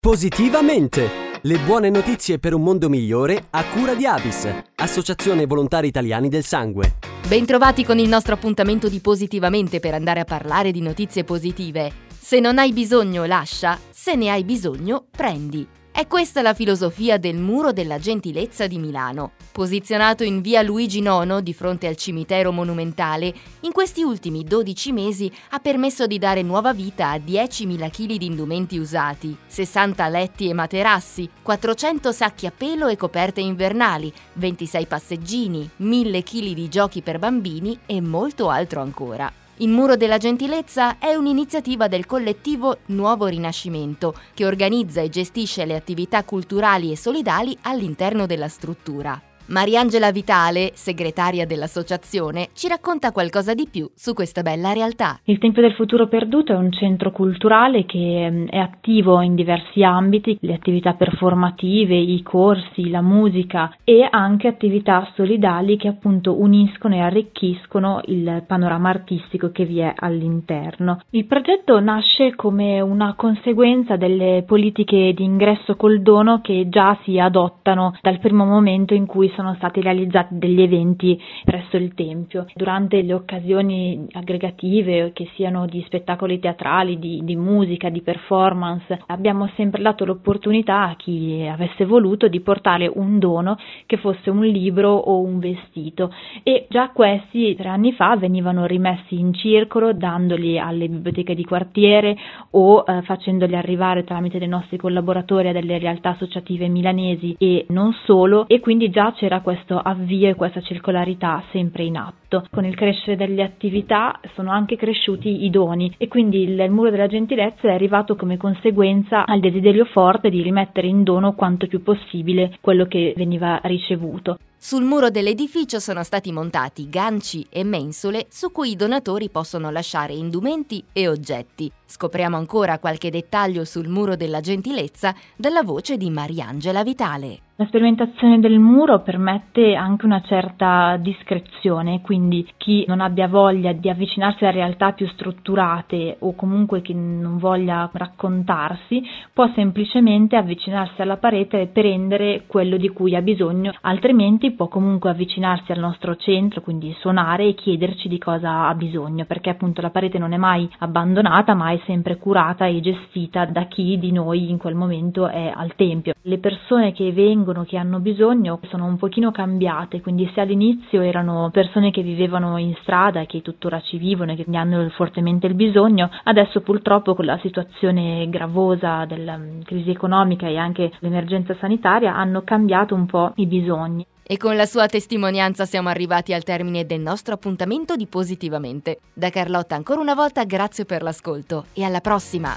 Positivamente! Le buone notizie per un mondo migliore a cura di Avis, Associazione Volontari Italiani del Sangue. Bentrovati con il nostro appuntamento di Positivamente per andare a parlare di notizie positive. Se non hai bisogno, lascia, se ne hai bisogno, prendi. È questa la filosofia del Muro della Gentilezza di Milano. Posizionato in via Luigi IX di fronte al cimitero monumentale, in questi ultimi 12 mesi ha permesso di dare nuova vita a 10.000 kg di indumenti usati, 60 letti e materassi, 400 sacchi a pelo e coperte invernali, 26 passeggini, 1.000 kg di giochi per bambini e molto altro ancora. Il Muro della Gentilezza è un'iniziativa del collettivo Nuovo Rinascimento che organizza e gestisce le attività culturali e solidali all'interno della struttura. Mariangela Vitale, segretaria dell'associazione, ci racconta qualcosa di più su questa bella realtà. Il Tempio del Futuro Perduto è un centro culturale che mm, è attivo in diversi ambiti, le attività performative, i corsi, la musica e anche attività solidali che appunto uniscono e arricchiscono il panorama artistico che vi è all'interno. Il progetto nasce come una conseguenza delle politiche di ingresso col dono che già si adottano dal primo momento in cui sono stati realizzati degli eventi presso il Tempio. Durante le occasioni aggregative, che siano di spettacoli teatrali, di, di musica, di performance, abbiamo sempre dato l'opportunità a chi avesse voluto di portare un dono che fosse un libro o un vestito e già questi tre anni fa venivano rimessi in circolo dandoli alle biblioteche di quartiere o eh, facendoli arrivare tramite dei nostri collaboratori a delle realtà associative milanesi e non solo e quindi già c'era c'era questo avvio e questa circolarità sempre in atto. Con il crescere delle attività sono anche cresciuti i doni e quindi il, il muro della gentilezza è arrivato come conseguenza al desiderio forte di rimettere in dono quanto più possibile quello che veniva ricevuto. Sul muro dell'edificio sono stati montati ganci e mensole su cui i donatori possono lasciare indumenti e oggetti. Scopriamo ancora qualche dettaglio sul muro della gentilezza dalla voce di Mariangela Vitale. La sperimentazione del muro permette anche una certa discrezione, quindi chi non abbia voglia di avvicinarsi a realtà più strutturate o comunque chi non voglia raccontarsi può semplicemente avvicinarsi alla parete e prendere quello di cui ha bisogno, altrimenti può comunque avvicinarsi al nostro centro, quindi suonare e chiederci di cosa ha bisogno, perché appunto la parete non è mai abbandonata ma è sempre curata e gestita da chi di noi in quel momento è al tempio. Le persone che vengono vengono, che hanno bisogno, sono un pochino cambiate, quindi se all'inizio erano persone che vivevano in strada e che tuttora ci vivono e che ne hanno fortemente il bisogno, adesso purtroppo con la situazione gravosa della mm, crisi economica e anche l'emergenza sanitaria hanno cambiato un po' i bisogni. E con la sua testimonianza siamo arrivati al termine del nostro appuntamento di Positivamente. Da Carlotta ancora una volta grazie per l'ascolto e alla prossima!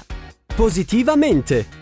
Positivamente!